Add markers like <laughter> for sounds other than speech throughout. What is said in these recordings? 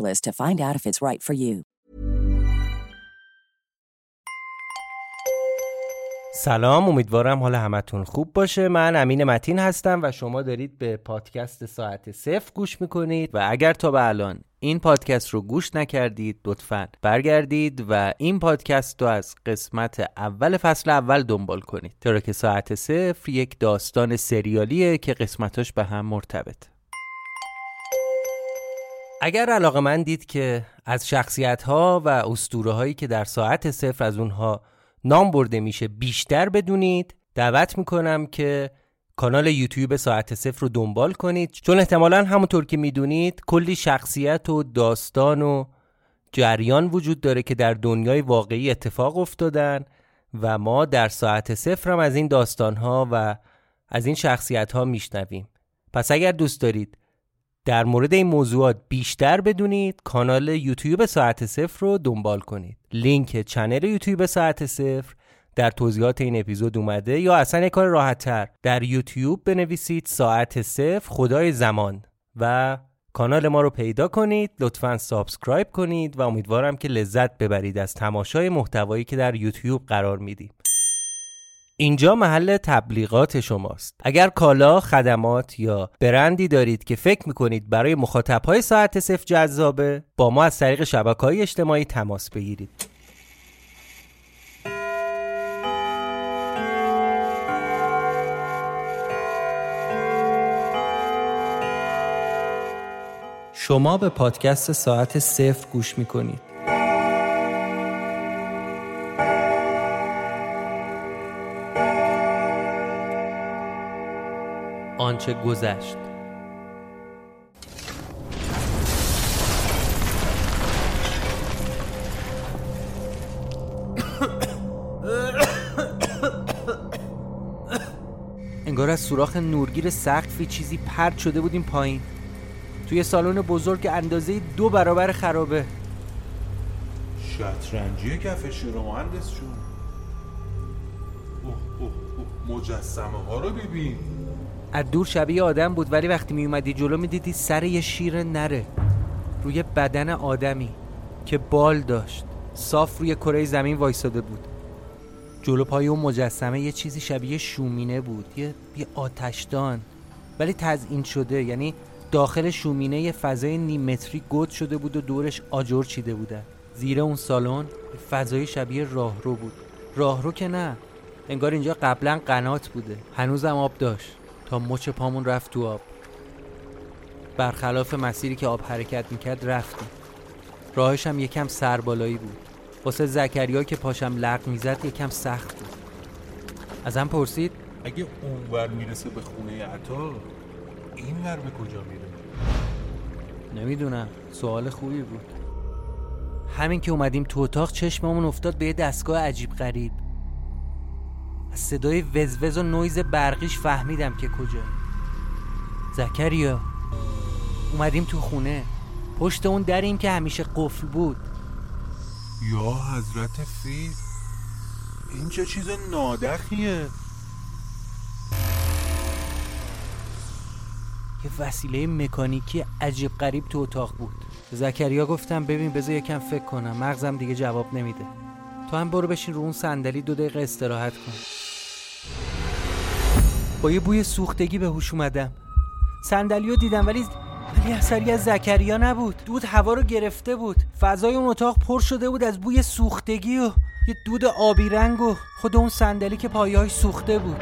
to find out if it's right for you. سلام امیدوارم حال همتون خوب باشه. من امین متین هستم و شما دارید به پادکست ساعت صفر گوش می‌کنید و اگر تا به الان این پادکست رو گوش نکردید لطفا برگردید و این پادکست رو از قسمت اول فصل اول دنبال کنید. چرا که ساعت صفر یک داستان سریالیه که قسمتاش به هم مرتبط اگر علاقه من دید که از شخصیت ها و اسطوره هایی که در ساعت صفر از اونها نام برده میشه بیشتر بدونید دعوت می‌کنم که کانال یوتیوب ساعت صفر رو دنبال کنید. چون احتمالا همونطور که می‌دونید کلی شخصیت و داستان و جریان وجود داره که در دنیای واقعی اتفاق افتادن و ما در ساعت صفر هم از این داستان ها و از این شخصیت ها میشنویم. پس اگر دوست دارید در مورد این موضوعات بیشتر بدونید کانال یوتیوب ساعت صفر رو دنبال کنید. لینک channel یوتیوب ساعت صفر در توضیحات این اپیزود اومده یا اصلا یک کار راحت تر در یوتیوب بنویسید ساعت صفر خدای زمان. و کانال ما رو پیدا کنید لطفا subscribe کنید و امیدوارم که لذت ببرید از تماشای محتوایی که در یوتیوب قرار میدیم. اینجا محل تبلیغات شماست. اگر کالا خدمات یا برندی دارید که فکر می‌کنید برای مخاطبهای ساعت صفر جذابه با ما از طریق شبکه های اجتماعی تماس بگیرید. شما به پادکست ساعت صفر گوش می‌کنید. آنچه گذشت. انگار از سوراخ نورگیر سقفی چیزی پرد شده بودیم پایین. توی سالن بزرگ اندازه دو برابر خرابه. شطرنجی کفش رو مهندس شون. اوه اوه اوه مجسمه ها رو ببین. از دور شبیه آدم بود ولی وقتی می اومدی جلو می دیدی سر یه شیر نره روی بدن آدمی که بال داشت صاف روی کره زمین وایساده بود. جلو پای اون مجسمه یه چیزی شبیه شومینه بود یه, یه آتشدان. ولی تزئین شده یعنی داخل شومینه یه فضای نیم متری گود شده بود و دورش آجر چیده بودن زیر اون سالن فضای شبیه راهرو بود. راهرو که نه انگار اینجا قبلا قنات بوده. هنوزم آب داشت. تا مچ پامون رفت تو آب. برخلاف مسیری که آب حرکت می‌کرد رفتیم. راهش هم یکم سربالایی بود. واسه زکریا که پاشم لق می‌زد یکم سخت بود. ازم پرسید؟ اگه اونور می‌رسه به خونه عطا این ور به کجا میره؟ نمی‌دونم. سوال خوبی بود. همین که اومدیم تو اتاق چشممون افتاد به یه دستگاه عجیب غریب. از صدای وزوز و نویز برقیش فهمیدم که کجا. زکریا اومدیم تو خونه. پشت اون دریم که همیشه قفل بود. یا حضرت فیل این چه چیز نادخیه یه وسیله مکانیکی عجیب غریب تو اتاق بود. زکریا گفتم ببین بذار یکم فکر کنم. مغزم دیگه جواب نمیده. تو هم برو بشین رو اون صندلی دو دقیقه استراحت کن. با یه بوی سوختگی به هوش اومدم. صندلیو دیدم ولی ولی اثری از زکریا نبود. دود هوا رو گرفته بود. فضای اون اتاق پر شده بود از بوی سوختگی و یه دود آبی رنگ و خود اون صندلی که پایه‌اش سوخته بود.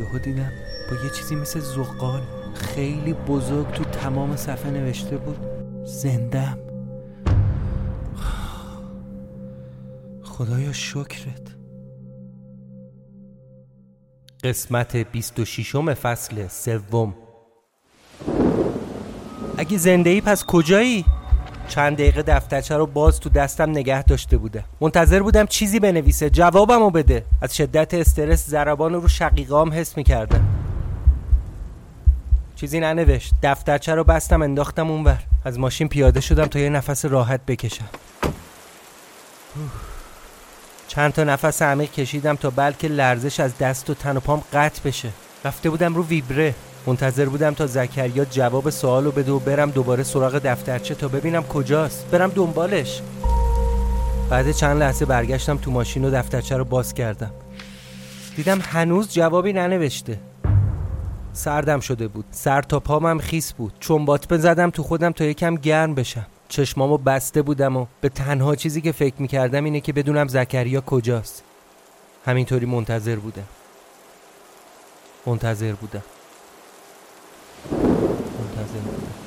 یهو دیدم با یه چیزی مثل زغال خیلی بزرگ تو تمام صفحه نوشته بود. زندم. خدایا شکرت. قسمت 26 فصل سوم. اگه زنده ای پس کجایی؟ چند دقیقه دفترچه رو باز تو دستم نگه داشته بودم منتظر بودم چیزی بنویسه جوابمو بده. از شدت استرس ضربان رو شقیقام حس می‌کردم. چیزی ننوشت. دفترچه رو بستم انداختم اونور. از ماشین پیاده شدم تا یه نفس راحت بکشم. چند تا نفس عمیق کشیدم تا بلکه لرزش از دست و تن و پام قطع بشه. رفته بودم رو ویبره. منتظر بودم تا زکریا جواب سوالو بده و برم دوباره سراغ دفترچه تا ببینم کجاست. برم دنبالش. بعد چند لحظه برگشتم تو ماشین و دفترچه رو باز کردم. دیدم هنوز جوابی ننوشته. سردم شده بود. سر تا پامم خیس بود. چون بات زدم تو خودم تا یکم گرم بشم. چشمامو بسته بودم و به تنها چیزی که فکر می‌کردم اینه که بدونم زکریا کجاست. همینطوری منتظر بودم. منتظر بودم. منتظر بودم.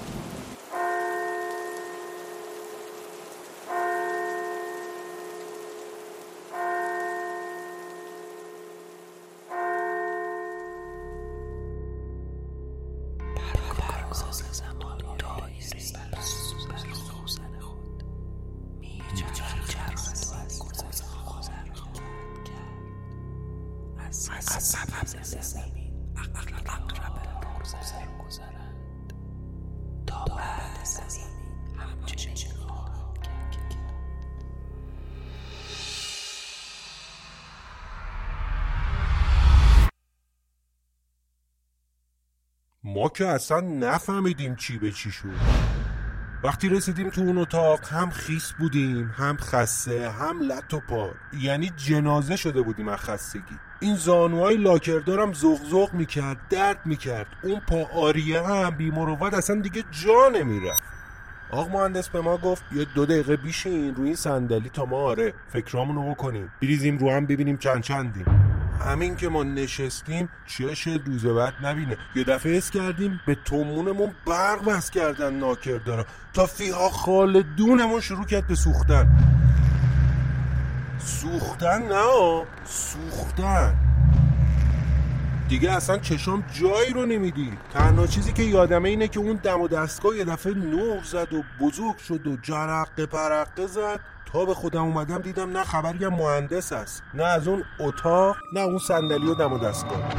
ما که اصلا نفهمیدیم چی به چی شد. وقتی رسیدیم تو اون اتاق هم خیس بودیم هم خسته هم لط و پا. یعنی جنازه شده بودیم از خستگی. این زانوهای لاکردارم زغزغ می‌کرد درد می‌کرد. اون پا آریه هم بیمروت اصلا دیگه جا نمی‌رفت. آق مهندس به ما گفت یه دو دقیقه بیشین روی این صندلی تا ما آره فکرامونو بکنیم. بریزیم رو هم ببینیم چند چندیم. همین که ما نشستیم چش روز بعد نبینه. یه دفعه حس کردیم به تومونمون برق بس کردن ناکر دارا تا فیها خالدونمون شروع کرد به سوختن. سوختن نه سوختن. دیگه اصلا چشام جایی رو نمیدی. تنها چیزی که یادمه اینه که اون دم و دستگاه یه دفعه نور زد و بزرگ شد و جرقه پرقه زد. تا به خودم اومدم دیدم نه خبری هم مهندس است نه از اون اتاق نه اون صندلی و دم و دستگاه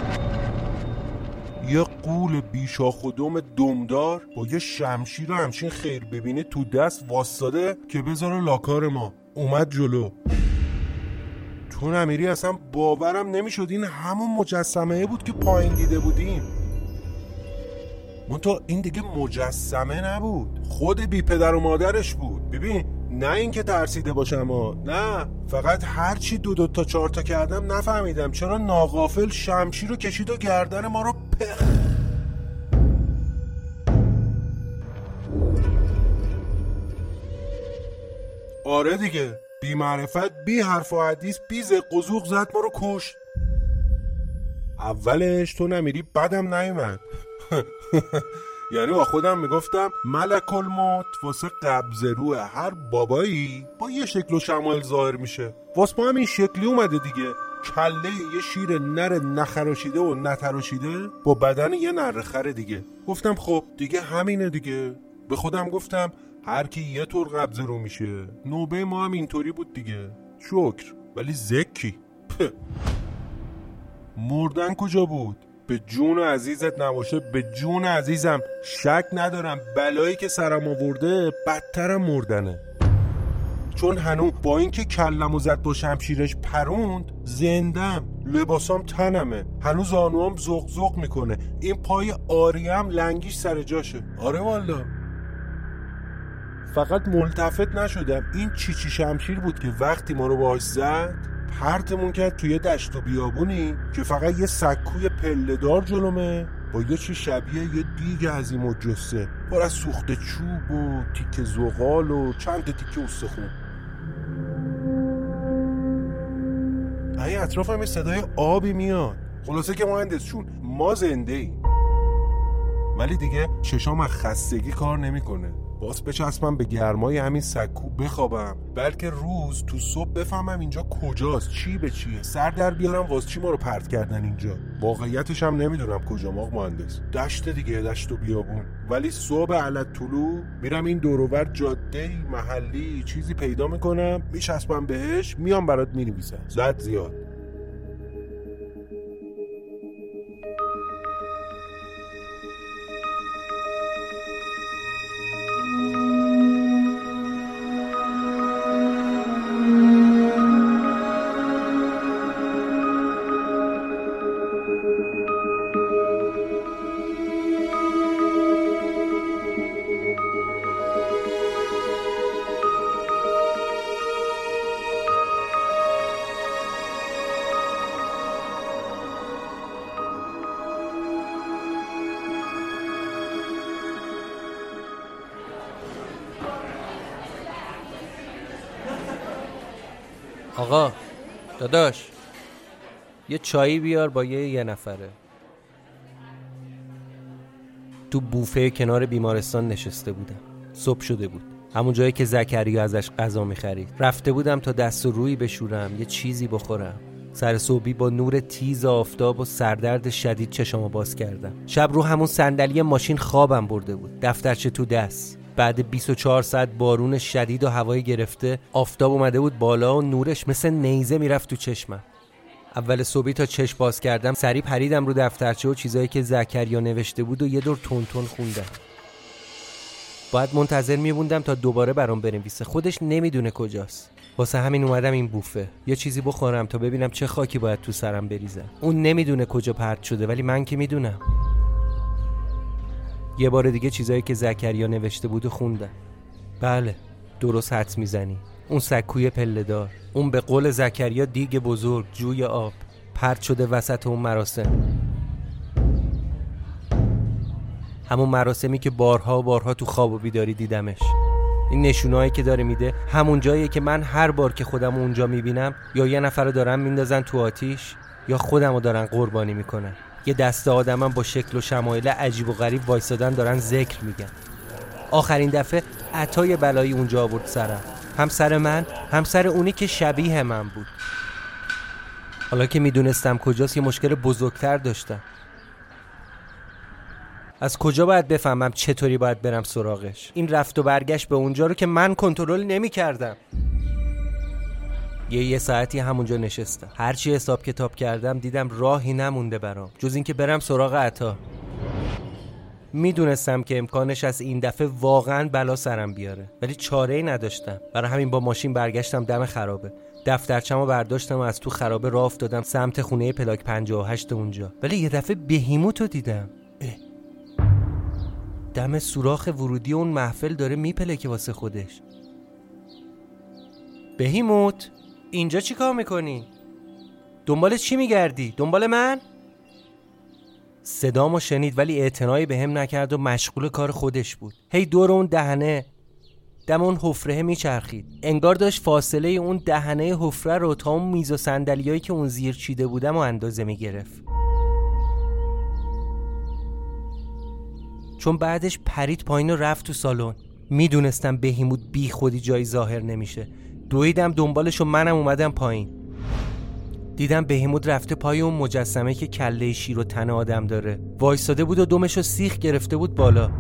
یه قول بیشاخ و دم دمدار با یه شمشیر همچین خیر ببینه تو دست واستاده که بذاره لاکار ما. اومد جلو. تو نمیری اصلا باورم نمی‌شد. این همون مجسمه بود که پایین دیده بودیم. تو این دیگه مجسمه نبود. خود بی پدر و مادرش بود. ببین نه اینکه ترسیده باشم ها نه فقط هرچی دو دو تا چهار تا کردم نفهمیدم. چرا ناغافل شمشیر رو کشید و گردن ما رو پخ آره دیگه. بی معرفت بی حرف و حدیث بی قزوق زد ما رو کشت اولش تو نمیری بدم نیومد. <laughs> یعنی با خودم می‌گفتم ملک الموت واسه قبض روح هر بابایی با یه شکل و شمایل ظاهر میشه. واسه ما هم این شکلی اومده دیگه. کله یه شیر نر نخراشیده و نتراشیده با بدن یه نرخر دیگه. گفتم خب دیگه همینه دیگه. به خودم گفتم هر کی یه طور قبض رو میشه. نوبه ما هم اینطوری بود دیگه. شکر. ولی زکی. مردن کجا بود؟ به جون عزیزت نباشه به جون عزیزم. شک ندارم بلایی که سرم آورده بدترم مردنه. چون هنو با اینکه کلم و زد با شمشیرش پروند زندم. لباسام تنمه. هنوز زانوام زغ زغ می‌کنه. این پای آریم لنگیش سر جاشه. آره والا فقط ملتفت نشدم. این چی چی شمشیر بود که وقتی ما رو باهاش زد پرتمون کرد توی دشت و بیابونی که فقط یه سکوی پلهدار جلومه با یه چی شبیه یه دیگ عظیم و جسه. پر از سوخت چوب و تیک زغال و چند تیکه استخون این اطراف هم صدای آبی میاد. خلاصه که مهندس چون ما زنده ای ولی دیگه چشام از خستگی کار نمی‌کنه. باز بچسبم به گرمای همین سکو بخوابم. بلکه روز تو صبح بفهمم اینجا کجاست چی به چیه. سر در بیارم واس چی ما رو پرت کردن اینجا. واقعیتش هم نمی‌دونم کجا ماغ مهندس. دشت دیگه دشت و بیابون. ولی صبح علت طلوع میرم این دوروبر جاده محلی چیزی پیدا می‌کنم. میچسبم بهش میام برات می‌نویسم. زد زیاد. داداش یه چایی بیار با یه یه نفره. تو بوفه کنار بیمارستان نشسته بودم. صبح شده بود. همون جایی که زکریا ازش غذا می‌خرید. رفته بودم تا دست و روی بشورم یه چیزی بخورم. سر صبحی با نور تیز آفتاب و سردرد شدید چشامو باز کردم. شب رو همون صندلی ماشین خوابم برده بود. دفترچه تو دست. بعد 24 ساعت بارون شدید و هوای گرفته آفتاب اومده بود بالا و نورش مثل نیزه می‌رفت تو چشمم. اول صبحی تا چشم باز کردم سری پریدم رو دفترچه و چیزایی که زکریا نوشته بود و یه دور تون تون خوندم. باید منتظر میبوندم تا دوباره برام بنویسه. خودش نمی‌دونه کجاست. واسه همین اومدم این بوفه. یه چیزی بخورم تا ببینم چه خاکی باید تو سرم بریزه اون نمی‌دونه کجا پرت شده ولی من که می‌دونم. یه بار دیگه چیزایی که زکریا نوشته بود خوندم بله درست حدس می‌زنی. اون سکوی پلهدار اون به قول زکریا دیگ بزرگ جوی آب پرت شده وسط اون مراسم. همون مراسمی که بارها و بارها تو خواب و بیداری دیدمش. این نشونهایی که داره میده همون جاییه که من هر بار که خودم اونجا می‌بینم یا یه نفر رو دارن میندازن تو آتیش یا خودم رو دارن قربانی می‌کنن. یه دست آدمم با شکل و شمایل عجیب و غریب وایسادن دارن ذکر میگن. آخرین دفعه عطای بلایی اونجا آورد سرم. هم سر من هم سر اونی که شبیه من بود. حالا که می‌دونستم کجاست یه مشکل بزرگتر داشتم. از کجا باید بفهمم چطوری باید برم سراغش؟ این رفت و برگشت به اونجا رو که من کنترل نمی کردم یه یه ساعتی همونجا نشستم. هرچی حساب کتاب کردم دیدم راهی نمونده برام. جز اینکه برم سراغ عطا. می‌دونستم که امکانش از این دفعه واقعا بلا سرم بیاره. ولی چاره ای نداشتم. برای همین با ماشین برگشتم دم خرابه. دفترچمو برداشتم و از تو خرابه راه افتادم سمت خونه پلاک 58 اونجا. ولی یه دفعه بهیموتو دیدم. دم سوراخ ورودی اون محفل داره میپلکه واسه خودش. بهیموت؟ اینجا چی کار می‌کنی؟ دنبال چی میگردی؟ دنبال من؟ صدامو شنید ولی اعتنایی به هم نکرد و مشغول کار خودش بود هی hey, دور اون دهنه دم اون حفره میچرخید انگار داشت فاصله اون دهنه حفره رو تا اون میز و صندلیایی که اون زیر چیده بودم و اندازه می‌گرفت چون بعدش پرید پایین و رفت تو سالن می‌دونستم بهیمود بی خودی جایی ظاهر نمیشه دویدم دنبالش و منم اومدم پایین. دیدم بهیموت رفته پای اون مجسمه که کله شیر و تن آدم داره. وایستاده بود و دمش رو سیخ گرفته بود بالا.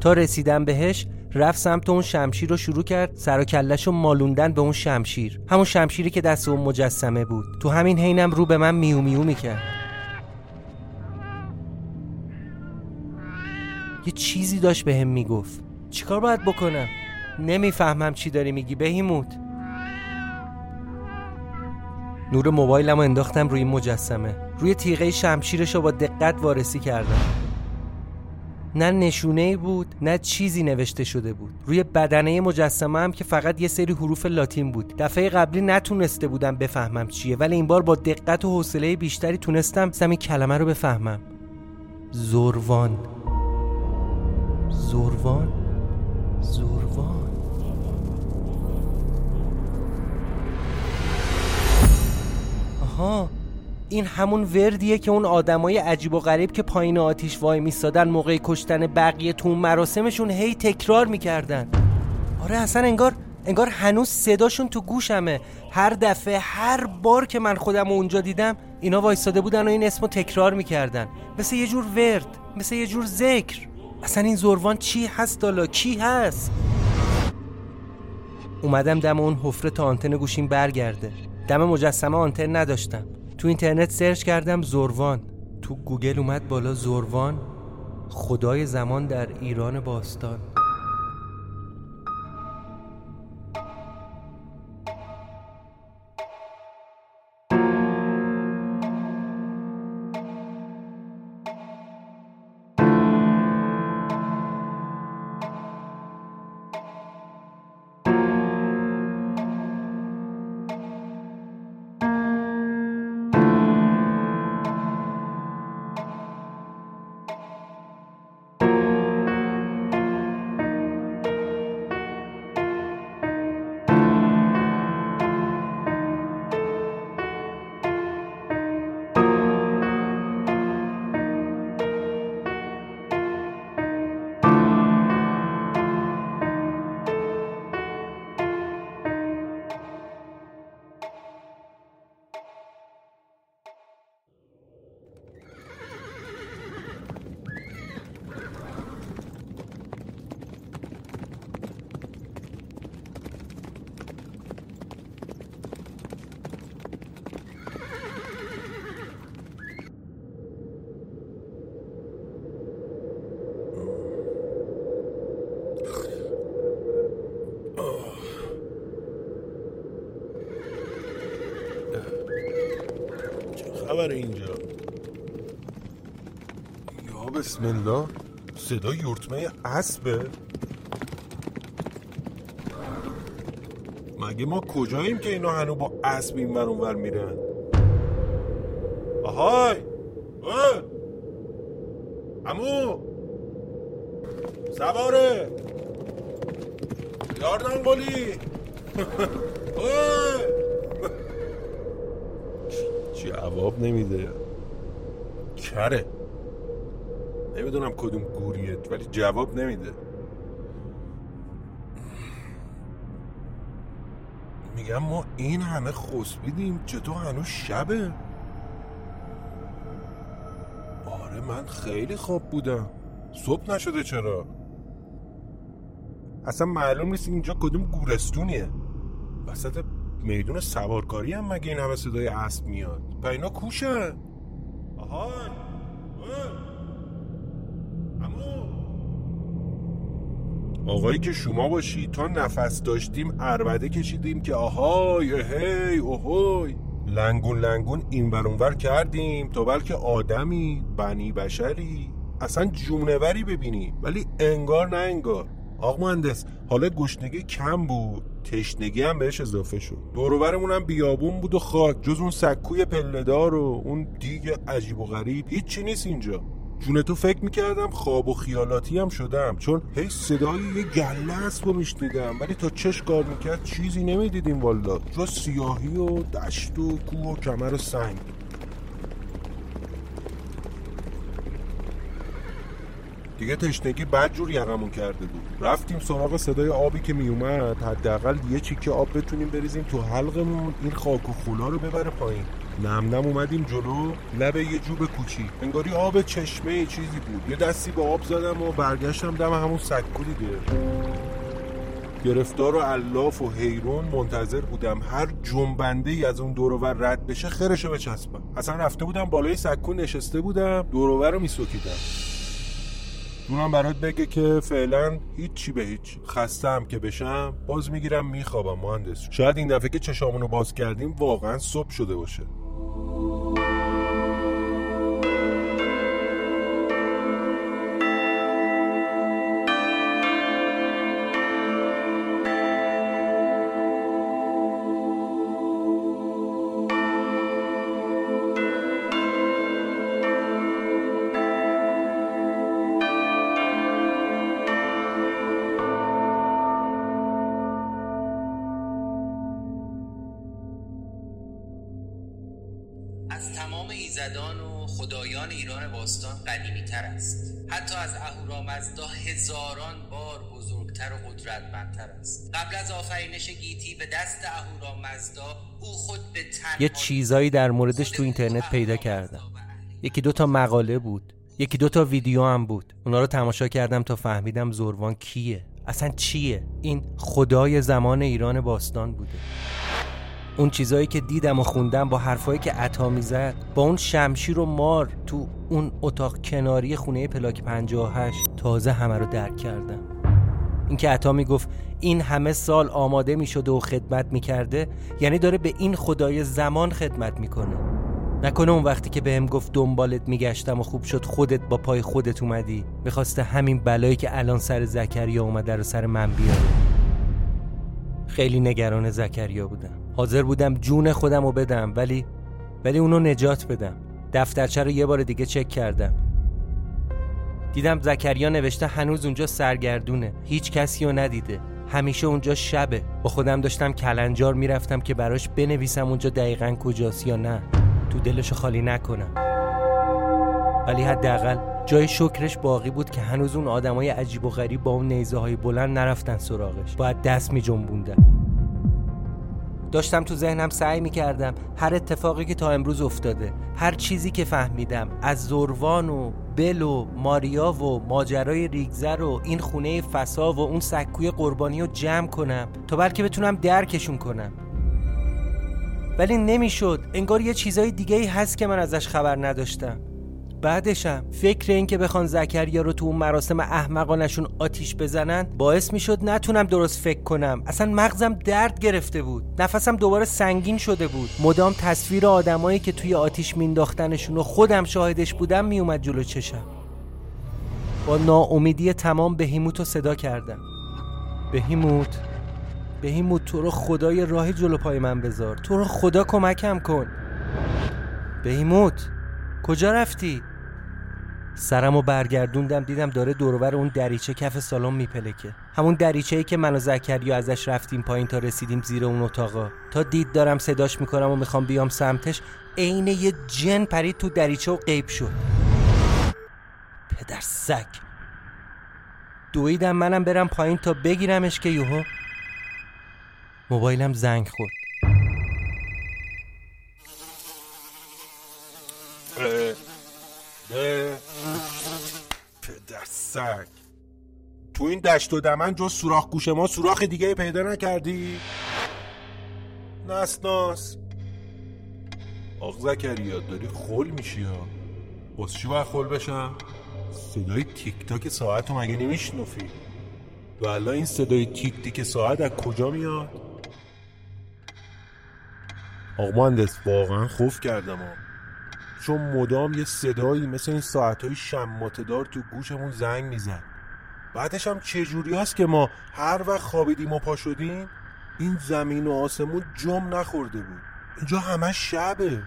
تا رسیدم بهش رفت سمت اون شمشیر رو شروع کرد سر و کلش رو مالوندن به اون شمشیر. همون شمشیری که دست اون مجسمه بود. تو همین حینم رو به من میو میو می‌کرد. یه چیزی داشت به هم می‌گفت. چیکار باید بکنم؟ نمی‌فهمم چی داری میگی بهیموت نور موبایلم انداختم روی مجسمه. روی تیغه شمشیرش رو با دقت وارسی کردم. نه نشونه ای بود نه چیزی نوشته شده بود. روی بدنه مجسمه هم که فقط یه سری حروف لاتین بود. دفعه قبلی نتونسته بودم بفهمم چیه ولی این بار با دقت و حوصله بیشتری تونستم سمی کلمه رو بفهمم. زوروان. زوروان. زوروان. آها این همون وردیه که اون آدمای عجیب و غریب که پایین آتیش وای میستادن موقع کشتن بقیه تو مراسمشون هی تکرار می‌کردن. آره اصلا انگار انگار هنوز صداشون تو گوشمه. هر دفعه هر بار که من خودم اونجا دیدم اینا وایستاده بودن و این اسمو تکرار می‌کردن. مثل یه جور ورد مثل یه جور ذکر. اصلا این زروان چی هست دالا؟ کی هست؟ اومدم دم اون حفره تا آنتن گوشیم برگرده. دم مجسمه آنتن نداشتم. تو اینترنت سرچ کردم زروان تو گوگل اومد بالا زروان خدای زمان در ایران باستان. اینجا. یا بسم الله. صدا یورتمه اسبه. مگه ما کجاییم که اینا هنو با اسب این ور اونور میرن؟ آهای! امو سواره! یاردن بولی <laughs> جواب نمیده؟ کره. نمی‌دونم کدوم گوریت ولی جواب نمیده. میگم ما این همه خسبیدیم چطور هنوز شبه؟ آره من خیلی خواب بودم. صبح نشده چرا؟ اصلا معلوم نیست اینجا کدوم گورستونیه. وسط میدون سوارکاری هم مگه این همه صدای اسب میاد؟ پا اینا کوشن؟ آهای آقایی که شما باشی تا نفس داشتیم اربده کشیدیم که آهای هی اوهوی. لنگون لنگون این اونور کردیم تا بلکه آدمی بنی بشری اصلا جونوری ببینی. ولی انگار نه انگار. آق مهندس حالا گشنگی کم بود. تشنگی هم بهش اضافه شد. دوروبرمون هم بیابون بود و خاک جز اون سکوی پلهدار و اون دیگ عجیب و غریب. هیچی نیست اینجا. جون تو فکر می‌کردم خواب و خیالاتی هم شدم چون هی صدای یه گله اسب رو میشنیدم. ولی تا چش کار می‌کرد چیزی نمی‌دیدیم والا جز سیاهی و دشت و کوه و کمر و سنگ. دیگه تشنگی بد جور یقمون کرده بود. رفتیم سراغ صدای آبی که میومد حداقل یه چیکه آب بتونیم بریزیم تو حلقمون. این خاک و خولا رو ببره پایین. نم نم اومدیم جلو. لبه یه جوب کوچی انگاری آب چشمه چیزی بود. یه دستی به آب زدم و برگشتم دم همون سکو دیگه. گرفتار و علاف و حیرون منتظر بودم هر جنبنده ای از اون دورور رد بشه خرشو بچسبم. اصلا رفته بودم بالای سکو نشسته بودم. دورور رو میسوکیدم. دونم برات بگه که فعلا هیچی به هیچ. خستم که بشم باز می‌گیرم میخوابم مهندس. شاید این دفعه که چشامونو باز کردیم واقعا صبح شده باشه. تمام ایزدان و خدایان ایران باستان قدیمی تر است. حتی از اهورامزدا هزاران بار بزرگتر و قدرتمندتر است. قبل از آفرینش گیتی به دست اهورامزدا او خود به تنهایی یه چیزایی در موردش تو اینترنت پیدا کردم. یکی دو تا مقاله بود. یکی دو تا ویدیو هم بود. اونا رو تماشا کردم تا فهمیدم زروان کیه. اصلا چیه؟ این خدای زمان ایران باستان بوده. اون چیزایی که دیدم و خوندم با حرفایی که عطا می‌زد با اون شمشیر و مار تو اون اتاق کناری خونه پلاک 58 تازه همه رو درک کردم. اینکه عطا می‌گفت این همه سال آماده می‌شده و خدمت می‌کرده یعنی داره به این خدای زمان خدمت می‌کنه. نکنه اون وقتی که بهم گفت دنبالت میگشتم و خوب شد خودت با پای خودت اومدی می‌خواسته همین بلایی که الان سر زکریا اومده رو سر من بیاره. خیلی نگران زکریا بودم. حاضر بودم جون خودم رو بدم ولی ولی اونو نجات بدم. دفترچه رو یه بار دیگه چک کردم. دیدم زکریا نوشته هنوز اونجا سرگردونه. هیچ کسی رو ندیده. همیشه اونجا شبه. با خودم داشتم کلنجار می‌رفتم که براش بنویسم اونجا دقیقا کجاست یا نه. تو دلشو خالی نکنم. ولی حداقل جای شکرش باقی بود که هنوز اون آدمای عجیب و غریب با اون نیزه های بلند نرفتن سراغش. باید دست می جنبوندن. داشتم تو ذهنم سعی می کردم هر اتفاقی که تا امروز افتاده هر چیزی که فهمیدم از زروان و بل و ماریا و ماجرای ریگزر و این خونه فسا و اون سکوی قربانی رو جمع کنم تا بلکه بتونم درکشون کنم. ولی نمی‌شد انگار یه چیزای دیگه ای هست که من ازش خبر نداشتم. بعدشم فکر این که بخوان زکریا رو تو اون مراسم احمقانشون آتیش بزنن باعث می‌شد نتونم درست فکر کنم. اصلا مغزم درد گرفته بود. نفسم دوباره سنگین شده بود. مدام تصویر آدمایی که توی آتیش مینداختنشون و خودم شاهدش بودم میومد جلو چشم. با ناامیدی تمام بهیموت رو صدا کردم. بهیموت بهیموت تو رو خدای راه جلو پای من بذار. تو رو خدا کمکم کن. بهیموت کجا رفتی؟ سرمو برگردوندم دیدم داره دورور اون دریچه کف سالن میپلکه. همون دریچه ای که من و زکریا ازش رفتیم پایین تا رسیدیم زیر اون اتاقا. تا دید دارم صداش می‌کنم و می‌خوام بیام سمتش عین یه جن پرید تو دریچه و غیب شد. پدر سگ. دویدم منم برم پایین تا بگیرمش که یوهو موبایلم زنگ خورد. سگ تو این دشت و دمن جز سوراخ گوش ما سوراخ دیگه پیدا نکردی؟ نسناس آق زکریا داری خول میشی ها باز چی باید خول بشم؟ صدای تیک تاک ساعت رو مگه نمیشنفی؟ و این صدای تیک تیک ساعت از کجا میاد؟ آقا مهندس واقعا خوف کردم ها چون مدام یه صدایی مثل این ساعتهای شماتدار تو گوشمون زنگ می‌زد. بعدش هم چجوری هست که ما هر وقت خوابیدیم و پا شدیم این زمین و آسمون جم نخورده بود. اینجا همه شبه.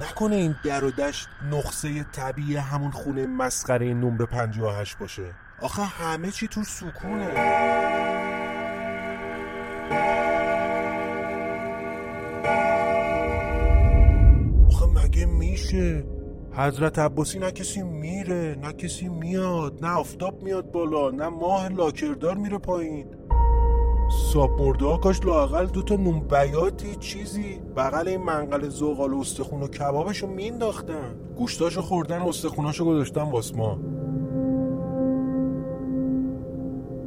نکنه این در و دشت نقصه طبیعی همون خونه مسخره نمره 58 باشه. آخه همه چی تو سکونه. میشه. حضرت عباسی نه کسی میره نه کسی میاد نه آفتاب میاد بالا نه ماه لاکردار میره پایین. ساب مرده ها کاش لاقل دوتا نون بیاتی چیزی بغل این منقل زغال استخون و کبابشو مینداختن. گوشتاشو خوردن استخوناشو گذاشتن واسما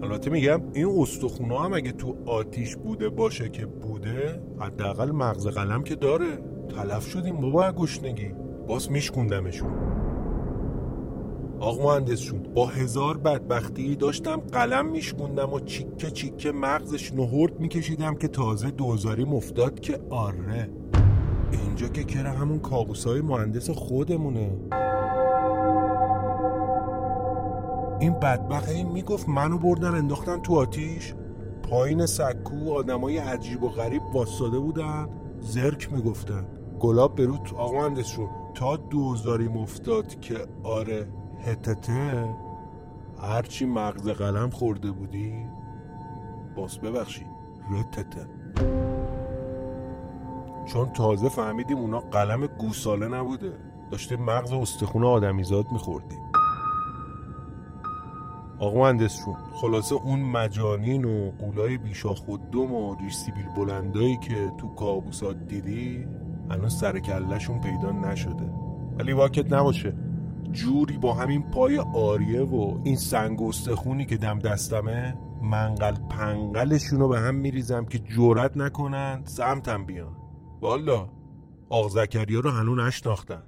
البته میگم این استخونا هم اگه تو آتیش بوده باشه که بوده حداقل مغز قلم که داره. تلف شدیم بابا گشنگی. باز میشکوندمشون. آقا مهندسشون با هزار بدبختی داشتم قلم میشکوندم و چیکه چیکه مغزش نهورد میکشیدم که تازه دوزاری مفتاد که آره. اینجا که کره همون کابوسای مهندس خودمونه. این بدبخت این می‌گفت منو بردن انداختن تو آتیش. پایین سکو آدمای عجیب و غریب واساده بودن زرک می‌گفتن. گلاب بروت آقا مهندسشون تا دوزاری مفتاد که آره هتته. هرچی مغز قلم خورده بودی باز ببخشید رتته. چون تازه فهمیدیم اونا قلم گوساله نبوده. داشته مغز استخون آدمیزاد میخوردیم. آقا مهندسشون خلاصه اون مجانین و قولای بیشاخ و دم و ریش بلندایی که تو کابوسات دیدی هنوز سر کلشون پیدا نشده. ولی واکت نباشه. جوری با همین پای آریه و این سنگ استخونی که دم دستمه منقل پنقلشون رو به هم میریزم که جورت نکنن سمتم بیان. والا آق زکریا رو هنو نشناختن.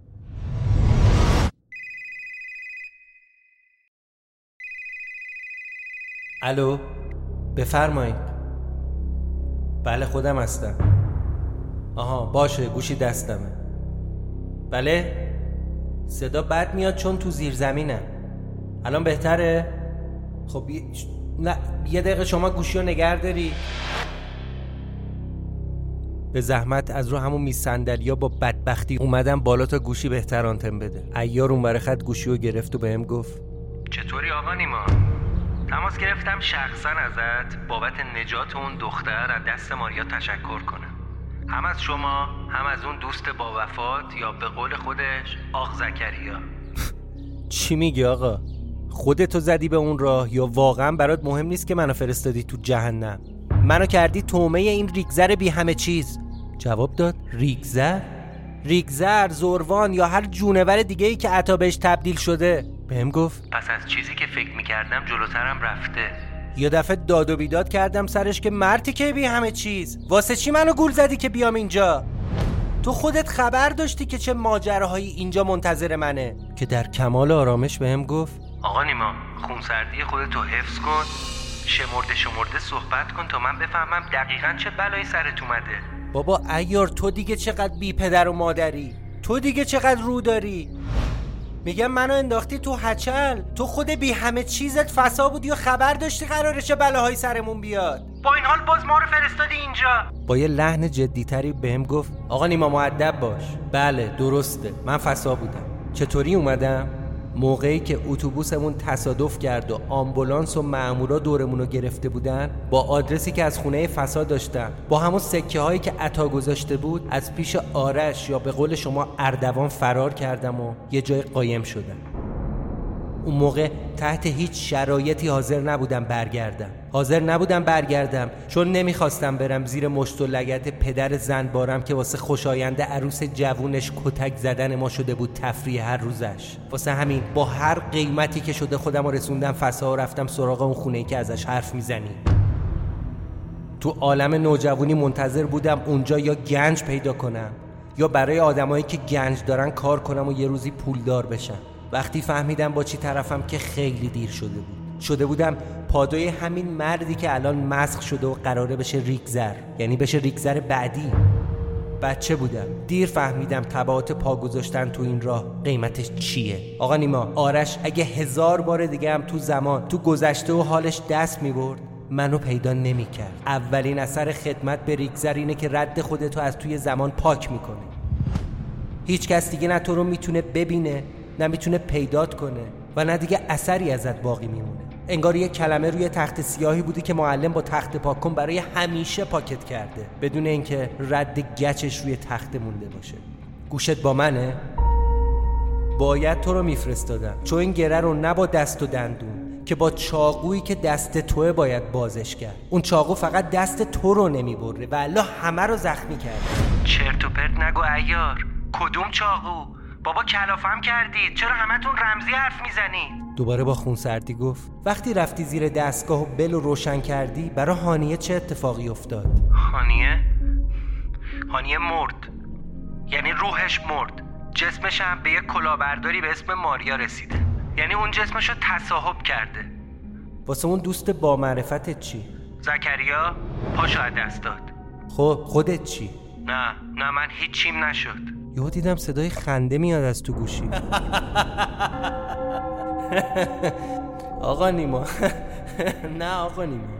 الو بفرمایید. بله خودم هستم. آها باشه گوشی دستمه. بله؟ صدا بد میاد چون تو زیر زمینه الان بهتره؟ خب نه یه دقیقه شما گوشی رو نگر داری. به زحمت از رو همون میز صندلیا با بدبختی اومدم بالا تا گوشی بهتر آنتن بده. ایار اون خط گوشی رو گرفت و بهم گفت چطوری آقا نیما؟ تماس گرفتم شخصا ازت بابت نجات اون دختر از دست ماریا تشکر کنم. هم از شما هم از اون دوست با وفات یا به قول خودش آق زکریا. چی میگی آقا؟ خودتو زدی به اون راه یا واقعا برات مهم نیست که منو فرستادی تو جهنم؟ منو کردی تومه این ریگزر بی همه چیز. جواب داد ریگزر؟ ریگزر زوروان یا هر جونور دیگه ای که عطا بهش تبدیل شده. بهم گفت پس از چیزی که فکر می‌کردم جلوترم رفته. یه دفعه داد و بیداد کردم سرش که مرتی که بی همه چیز. واسه چی منو گول زدی که بیام اینجا؟ تو خودت خبر داشتی که چه ماجراهایی اینجا منتظر منه. که در کمال آرامش بهم گفت آقا نیما خونسردی خودتو حفظ کن. شمرده شمرده صحبت کن تا من بفهمم دقیقا چه بلایی سرت اومده. بابا ایار تو دیگه چقدر بی پدر و مادری؟ تو دیگه چقدر رو داری؟ میگم منو انداختی تو هچل. تو خود بی همه چیزت فسا بودی و خبر داشتی قراره چه بلاهایی سرمون بیاد. با این حال باز ما رو فرستادی اینجا. با یه لحن جدیتری بهم گفت آقا نیما معدب باش. بله درسته. من فسا بودم. چطوری اومدم؟ موقعی که اتوبوسمون تصادف کرد و آمبولانس و مامورا دورمون رو گرفته بودن با آدرسی که از خونه فساد داشتم با همون سکه هایی که عطا گذاشته بود از پیش آرش یا به قول شما اردوان فرار کردم و یه جای قایم شدم. اون موقع تحت هیچ شرایطی حاضر نبودم برگردم. حاضر نبودم برگردم چون نمی‌خواستم برم زیر مشت و لگت پدر زن بارم که واسه خوشاینده عروس جوونش کتک زدن ما شده بود تفریح هر روزش. واسه همین با هر قیمتی که شده خودم رو رسوندم فسا و رفتم سراغ اون خونه که ازش حرف می‌زنی. تو عالم نوجوانی منتظر بودم اونجا یا گنج پیدا کنم یا برای آدمایی که گنج دارن کار کنم و یه روزی پولدار بشم. وقتی فهمیدم با چی طرفم که خیلی دیر شده بود. شده بودم پادوی همین مردی که الان مسخ شده و قراره بشه ریگزر. یعنی بشه ریگزر بعدی. بچه بودم. دیر فهمیدم تبعات پا گذاشتن تو این راه قیمتش چیه. آقا نیما آرش اگه هزار بار دیگه هم تو زمان تو گذشته و حالش دست می‌برد منو پیدا نمی‌کرد. اولین اثر خدمت به ریگزر اینه که رد خودتو از توی زمان پاک می‌کنه. هیچ کس دیگه نه تو رو می‌تونه ببینه نه می‌تونه پیدات کنه و نه دیگه اثری ازت باقی میمونه. انگار یه کلمه روی تخت سیاهی بودی که معلم با تخت پاک کن برای همیشه پاکت کرده بدون اینکه رد گچش روی تخت مونده باشه. گوشت با منه؟ باید تو رو میفرستادم. چون این گره رو نه با دست و دندون که با چاقویی که دست توه باید بازش کرد. اون چاقو فقط دست تو رو نمی‌بره و الله همه رو زخمی کرد چرت و پرت نگو ایار. کدوم چاقو؟ بابا کلافم کردید چرا همتون رمزی حرف می‌زنید دوباره با خونسردی گفت وقتی رفتی زیر دستگاه و بل رو روشن کردی برا هانیه چه اتفاقی افتاد؟ هانیه؟ هانیه مرد. یعنی روحش مرد. جسمش هم به یک کلاهبرداری به اسم ماریا رسیده. یعنی اون جسمش رو تصاحب کرده. واسه اون دوست با معرفتت چی؟ زکریا پاشو از دست داد. خب خودت چی؟ نه نه من هیچیم نشد. یهو دیدم صدای خنده میاد از تو گوشی. آقا نیما. نه آقا نیما.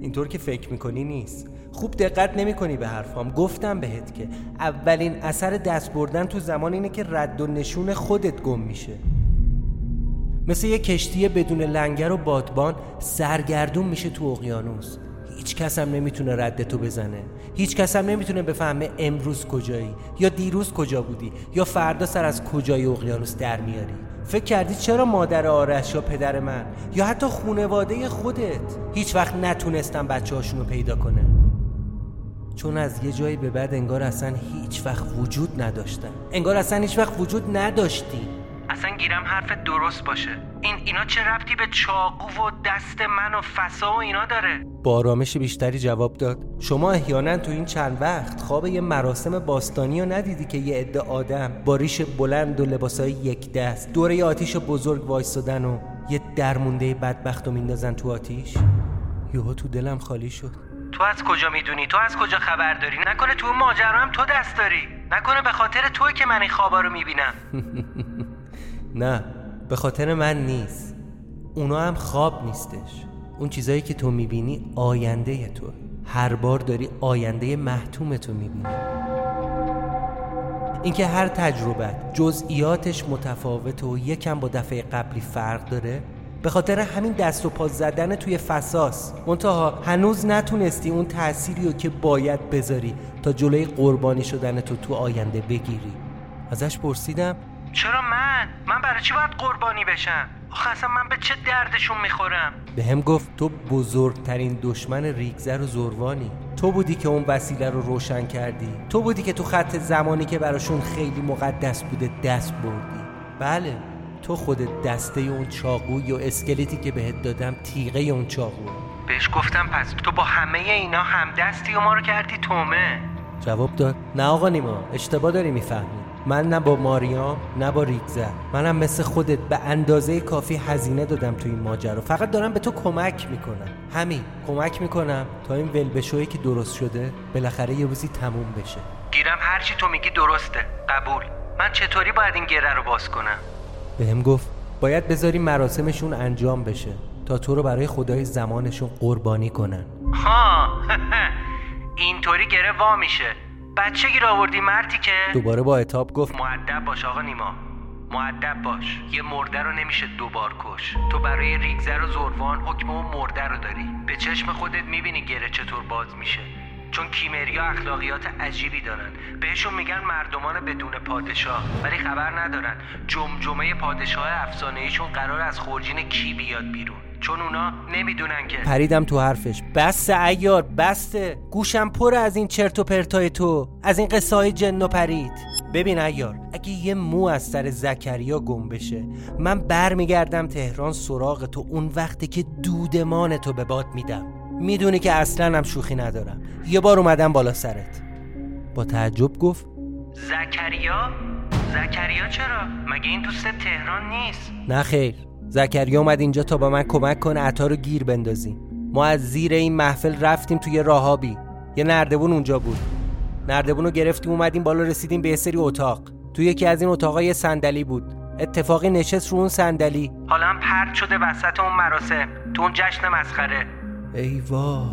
اینطور که فکر می‌کنی نیست. خوب دقت نمی‌کنی به حرفام. گفتم بهت که اولین اثر دست بردن تو زمان اینه که رد و نشون خودت گم میشه. مثل یه کشتی بدون لنگر و بادبان سرگردون میشه تو اقیانوس. هیچ کس هم نمی‌تونه رد تو بزنه. هیچ کس هم نمی‌تونه بفهمه امروز کجایی یا دیروز کجا بودی یا فردا سر از کجای اقیانوس در میاری. فکر کردی چرا مادر آرش یا پدر من یا حتی خونواده خودت هیچ وقت نتونستن بچه رو پیدا کنه؟ چون از یه جایی به بعد انگار اصلا هیچ وقت وجود نداشتن. انگار اصلا هیچ وقت وجود نداشتی. اصلا گیرم حرف درست باشه. این اینا چه ربطی به چاقو و دست من و فسا و اینا داره؟ با آرامش بیشتری جواب داد. شما احیانا تو این چند وقت خواب یه مراسم باستانی رو ندیدی که یه عده آدم با ریش بلند و لباسای یک دست دوره یه آتیش بزرگ وایستادن و یه درمونده بدبخت رو میندازن تو آتیش؟ یهو تو دلم خالی شد. تو از کجا می‌دونی؟ تو از کجا خبر داری؟ نکنه تو ماجرا هم تو دست داری. نکنه به خاطر توی که من این خوابا رو می‌بینم. <laughs> نه به خاطر من نیست. اونا هم خواب نیستش. اون چیزایی که تو می‌بینی آینده تو. هر بار داری آینده محتوم تو می‌بینی. اینکه هر تجربه جزئیاتش متفاوت و یکم با دفعه قبلی فرق داره به خاطر همین دست و پا زدن توی فساس. منتها هنوز نتونستی اون تأثیری رو که باید بذاری تا جلوی قربانی شدن تو تو آینده بگیری. ازش پرسیدم چرا من؟ من برای چی باید قربانی بشم؟ آخه اصلا من به چه دردشون می‌خورم؟ به هم گفت تو بزرگترین دشمن ریگزر و زروانی تو بودی که اون وسیله رو روشن کردی تو بودی که تو خط زمانی که براشون خیلی مقدس بوده دست بردی بله تو خودت دسته اون چاقوی و اسکلتی که بهت دادم تیغه اون چاقو بهش گفتم پس تو با همه اینا هم دستی و ما رو کردی تومه جواب داد نه آقا نیما اشتباه داری می‌فهمی من نه با ماریام نه با ریگزر منم مثل خودت به اندازه کافی هزینه دادم تو این ماجرا. فقط دارم به تو کمک می‌کنم. همین کمک می‌کنم تا این ولبشویی که درست شده بالاخره یه روزی تموم بشه. گیرم هرچی تو میگی درسته. قبول. من چطوری باید این گره رو باز کنم؟ بهم گفت باید بذاری مراسمشون انجام بشه تا تو رو برای خدای زمانشون قربانی کنن. ها <laughs> اینطوری گره وا میشه. بچه گیر آوردی مرتی که دوباره با اتاب گفت معدب باش آقا نیما. معدب باش. یه مرده رو نمیشه دوبار کش. تو برای ریگزر و زروان حکم اون مرده رو داری. به چشم خودت می‌بینی گره چطور باز میشه. چون کیمریا اخلاقیات عجیبی دارن. بهشون میگن مردمان بدون پادشاه. ولی خبر ندارن. جمجمه پادشاه افسانه ایشون قرار از خورجین کی بیاد بیرون. چون اونا نمی‌دونن که. پریدم تو حرفش. بسته ایار بسته گوشم پر از این چرت و پرتای تو از این قصه های جن و پرید. ببین ایار اگه یه مو از سر زکریا گم بشه من برمیگردم تهران سراغ تو اون وقتی که دودمان تو به باد میدم. می‌دونی که اصلا هم شوخی ندارم. یه بار اومدم بالا سرت. با تعجب گفت زکریا؟ زکریا چرا؟ مگه این دوست تهران نیست؟ نه خیر. زکریا اومد اینجا تا با من کمک کنه عطا رو گیر بندازیم. ما از زیر این محفل رفتیم توی راهابی. یه نردبون اونجا بود. نردبون رو گرفتیم اومدیم بالا رسیدیم به یه سری اتاق. تو یکی از این اتاقا یه صندلی بود. اتفاقی نشست رو اون صندلی. حالا هم پرد شده وسط اون مراسم. تو اون جشن مسخره. ای وا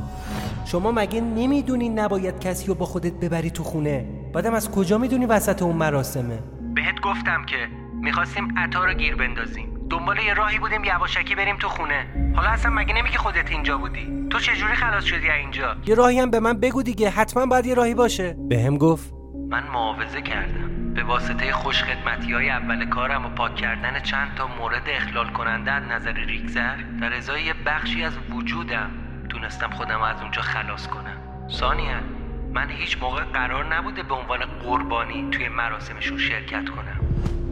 شما مگه نمی‌دونی نباید کسی رو با خودت ببری تو خونه؟ بعدم از کجا می‌دونی وسط اون مراسمه؟ بهت گفتم که می‌خواستیم عطا رو گیر بندازیم. دنبال یه راهی بودیم یواشکی بریم تو خونه. حالا اصلا مگه نمیگی خودت اینجا بودی؟ تو چجوری خلاص شدی اینجا؟ یه راهی هم به من بگو دیگه حتما باید یه راهی باشه. بهم گفت. من معاوضه کردم. به واسطه خوشخدمتی های اول کارم و پاک کردن چند تا مورد اخلال کننده از نظر ریگزر در ازای یه بخشی از وجودم تونستم خودم از اونجا خلاص کنم. ثانیا من هیچ موقع قرار نبوده به عنوان قربانی توی مراسمشون شرکت کنم.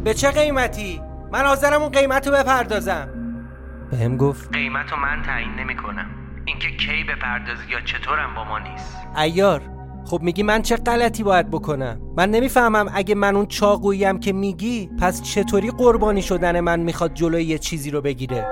به چه قیمتی؟ من حاضرم اون قیمت رو بپردازم. بهم گفت. قیمت رو من تعیین نمی کنم. اینکه کی بپردازی یا چطورم با ما نیست. ایار خب میگی من چه غلطی باید بکنم؟ من نمی‌فهمم اگه من اون چاقوییم که میگی پس چطوری قربانی شدن من می‌خواد جلوی یه چیزی رو بگیره؟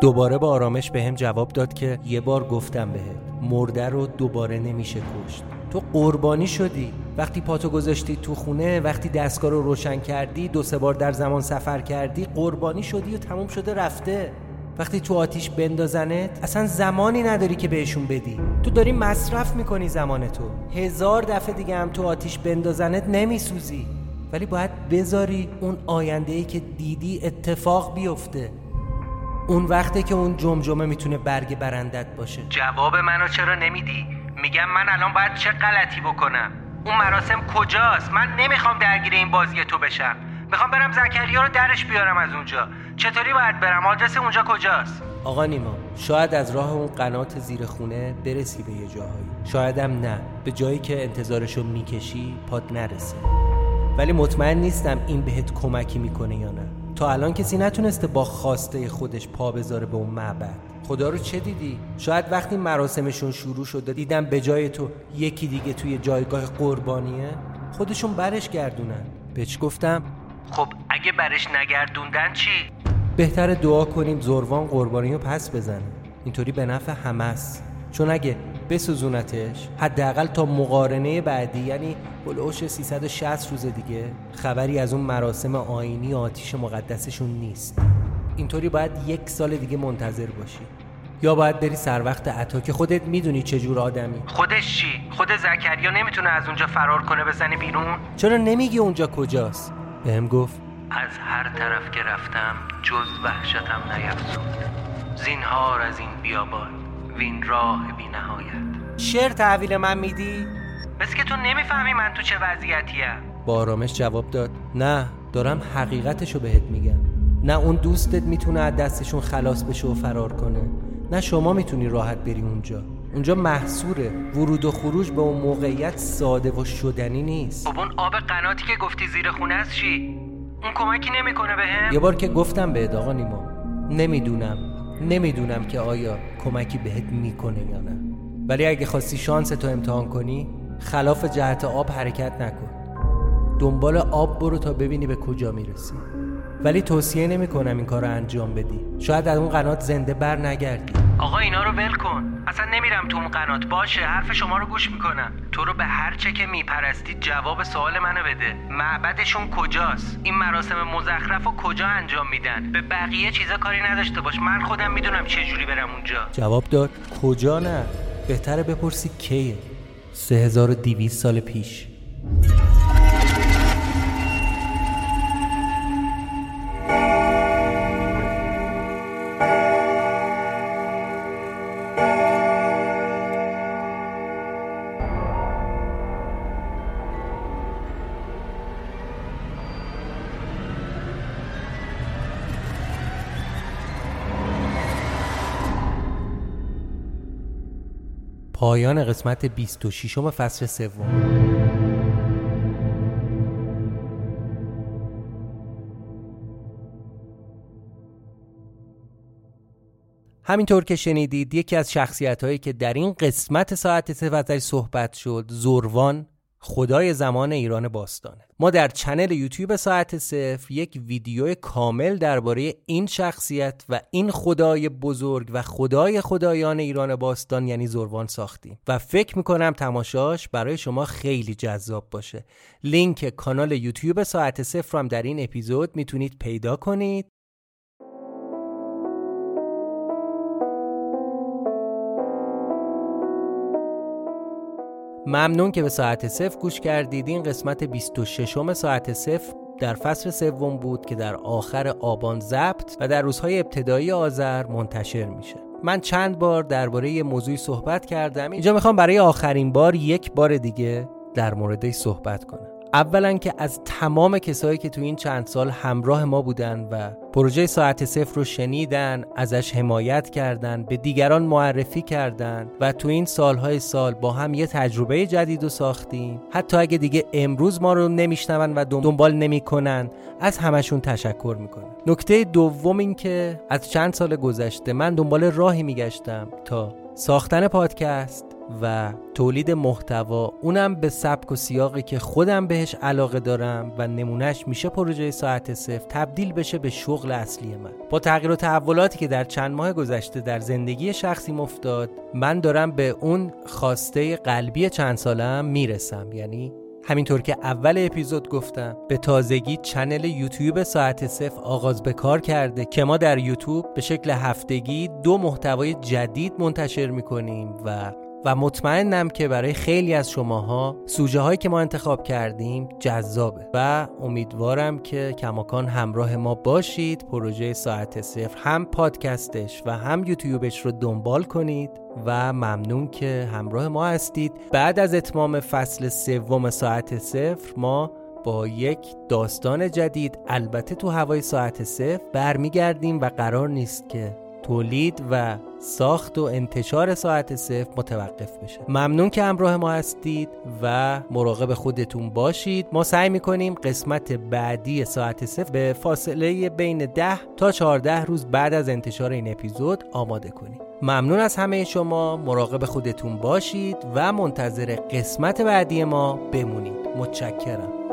دوباره با آرامش به هم جواب داد که یه بار گفتم بهت. مرده رو دوباره نمیشه کشت. تو قربانی شدی. وقتی پاتو گذاشتی تو خونه وقتی دستگاه رو روشن کردی دو سه بار در زمان سفر کردی قربانی شدی و تموم شده رفته. وقتی تو آتیش بندازنت اصلا زمانی نداری که بهشون بدی. تو داری مصرف می‌کنی زمان تو. هزار دفعه دیگه هم تو آتیش بندازنت نمیسوزی. ولی باید بذاری اون آینده ای که دیدی اتفاق بیفته. اون وقته که اون جمجمه می‌تونه برگ برندت باشه. جواب منو چرا نمیدی؟ میگم من الان باید چه غلطی بکنم؟ اون مراسم کجاست؟ من نمی‌خوام درگیر این بازی تو بشم. می‌خوام برم زکریا رو درش بیارم از اونجا. چطوری باید برم؟ آدرس اونجا کجاست؟ آقا نیما شاید از راه اون قنات زیر خونه برسی به یه جاهایی. شایدم نه. به جایی که انتظارشو می‌کشی پاد نرسه. ولی مطمئن نیستم این بهت کمکی می‌کنه یا نه. تا الان کسی نتونسته با خواسته خودش پا بذاره به اون معبد خدا رو چه دیدی؟ شاید وقتی مراسمشون شروع شده دیدم به جای تو یکی دیگه توی جایگاه قربانیه خودشون برش گردونن بهش گفتم خب اگه برش نگردوندن چی؟ بهتر دعا کنیم زروان قربانی رو پس بزنه اینطوری به نفع همه است چون اگه بسوزونتش حداقل تا مقارنه بعدی یعنی بلوش 360 روز دیگه خبری از اون مراسم آینی آتیش مقدسشون نیست. اینطوری باید یک سال دیگه منتظر باشی. یا باید بری سر وقت عطا که خودت می‌دونی چجور آدمی. خودش چی؟ خود زکریا نمی‌تونه از اونجا فرار کنه بزنی بیرون؟ چرا نمیگی اونجا کجاست؟ بهم گفت. از هر طرف که رفتم جز وحشتم نیفزود. زینهار از این بیابان. وین راه بی نهایت شعر تحویل من میدی؟ بس که تو نمی‌فهمی من تو چه وضعیتیم. با آرامش جواب داد نه دارم حقیقتشو بهت میگم. نه اون دوستت می‌تونه از دستشون خلاص بشه و فرار کنه. نه شما می‌تونی راحت بری اونجا. اونجا محصوره. ورود و خروج به اون موقعیت ساده و شدنی نیست. خب اون آب قناتی که گفتی زیر خونه است چی؟ اون کمکی نمی‌کنه بهم؟ یه بار که گفتم به آقا نیما. نمی‌دونم. نمی‌دونم که آیا کمکی بهت می‌کنه یا نه. ولی اگه خواستی شانس تو امتحان کنی خلاف جهت آب حرکت نکن. دنبال آب برو تا ببینی به کجا می‌رسی. ولی توصیه نمی کنم این کار رو انجام بدی. شاید از اون قنات زنده بر نگردی. آقا اینا رو ول کن. اصلا نمیرم تو اون قنات. باشه حرف شما رو گوش می‌کنم. تو رو به هر چه که میپرستی جواب سوال منو بده. معبدشون کجاست؟ این مراسم مزخرف و کجا انجام میدن؟ به بقیه چیزا کاری نداشته باش. من خودم می‌دونم چه جوری برم اونجا. جواب داد کجا نه؟ بهتره بپرسی کیه؟ 3200 سال پیش. پایان قسمت 26 فصل سوم. همینطور که شنیدید یکی از شخصیت هایی که در این قسمت ساعت سه صحبت شد زروان خدای زمان ایران باستانه. ما در چنل یوتیوب ساعت صفر یک ویدیو کامل درباره این شخصیت و این خدای بزرگ و خدای خدایان ایران باستان یعنی زروان ساختیم. و فکر می‌کنم تماشاش برای شما خیلی جذاب باشه. لینک کانال یوتیوب ساعت صفر هم در این اپیزود می‌تونید پیدا کنید. ممنون که به ساعت صفر گوش کردید. این قسمت 26 م ساعت صفر در فصل سوم بود که در آخر آبان ضبط و در روزهای ابتدایی آذر منتشر میشه. من چند بار درباره موضوعی صحبت کردم. اینجا می‌خوام برای آخرین بار یک بار دیگه در موردش صحبت کنم. اولا که از تمام کسایی که تو این چند سال همراه ما بودن و پروژه ساعت صفر رو شنیدن ازش حمایت کردن به دیگران معرفی کردن و تو این سالهای سال با هم یه تجربه جدید رو ساختیم. حتی اگه دیگه امروز ما رو نمیشنون و دنبال نمی‌کنن از همشون تشکر می‌کنن نکته دوم این که از چند سال گذشته من دنبال راهی میگشتم تا ساختن پادکست و تولید محتوا اونم به سبک و سیاقی که خودم بهش علاقه دارم و نمونهش میشه پروژه ساعت صفر تبدیل بشه به شغل اصلی من. با تغییر و تحولاتی که در چند ماه گذشته در زندگی شخصی افتاد من دارم به اون خواسته قلبی چند سالم می‌رسم. یعنی همینطور که اول اپیزود گفتم به تازگی چنل یوتیوب ساعت صفر آغاز به کار کرده که ما در یوتیوب به شکل هفتگی دو محتوای جدید منتشر می‌کنیم و و مطمئنم که برای خیلی از شماها سوژه هایی که ما انتخاب کردیم جذابه و امیدوارم که کماکان همراه ما باشید. پروژه ساعت صفر هم پادکستش و هم یوتیوبش رو دنبال کنید و ممنون که همراه ما هستید. بعد از اتمام فصل سوم ساعت صفر ما با یک داستان جدید البته تو هوای ساعت صفر برمیگردیم و قرار نیست که تولید و ساخت و انتشار ساعت صفر متوقف بشه ممنون که همراه ما هستید و مراقب خودتون باشید. ما سعی می‌کنیم قسمت بعدی ساعت صفر به فاصله بین 10 تا 14 روز بعد از انتشار این اپیزود آماده کنیم. ممنون از همه شما. مراقب خودتون باشید و منتظر قسمت بعدی ما بمونید. متشکرم.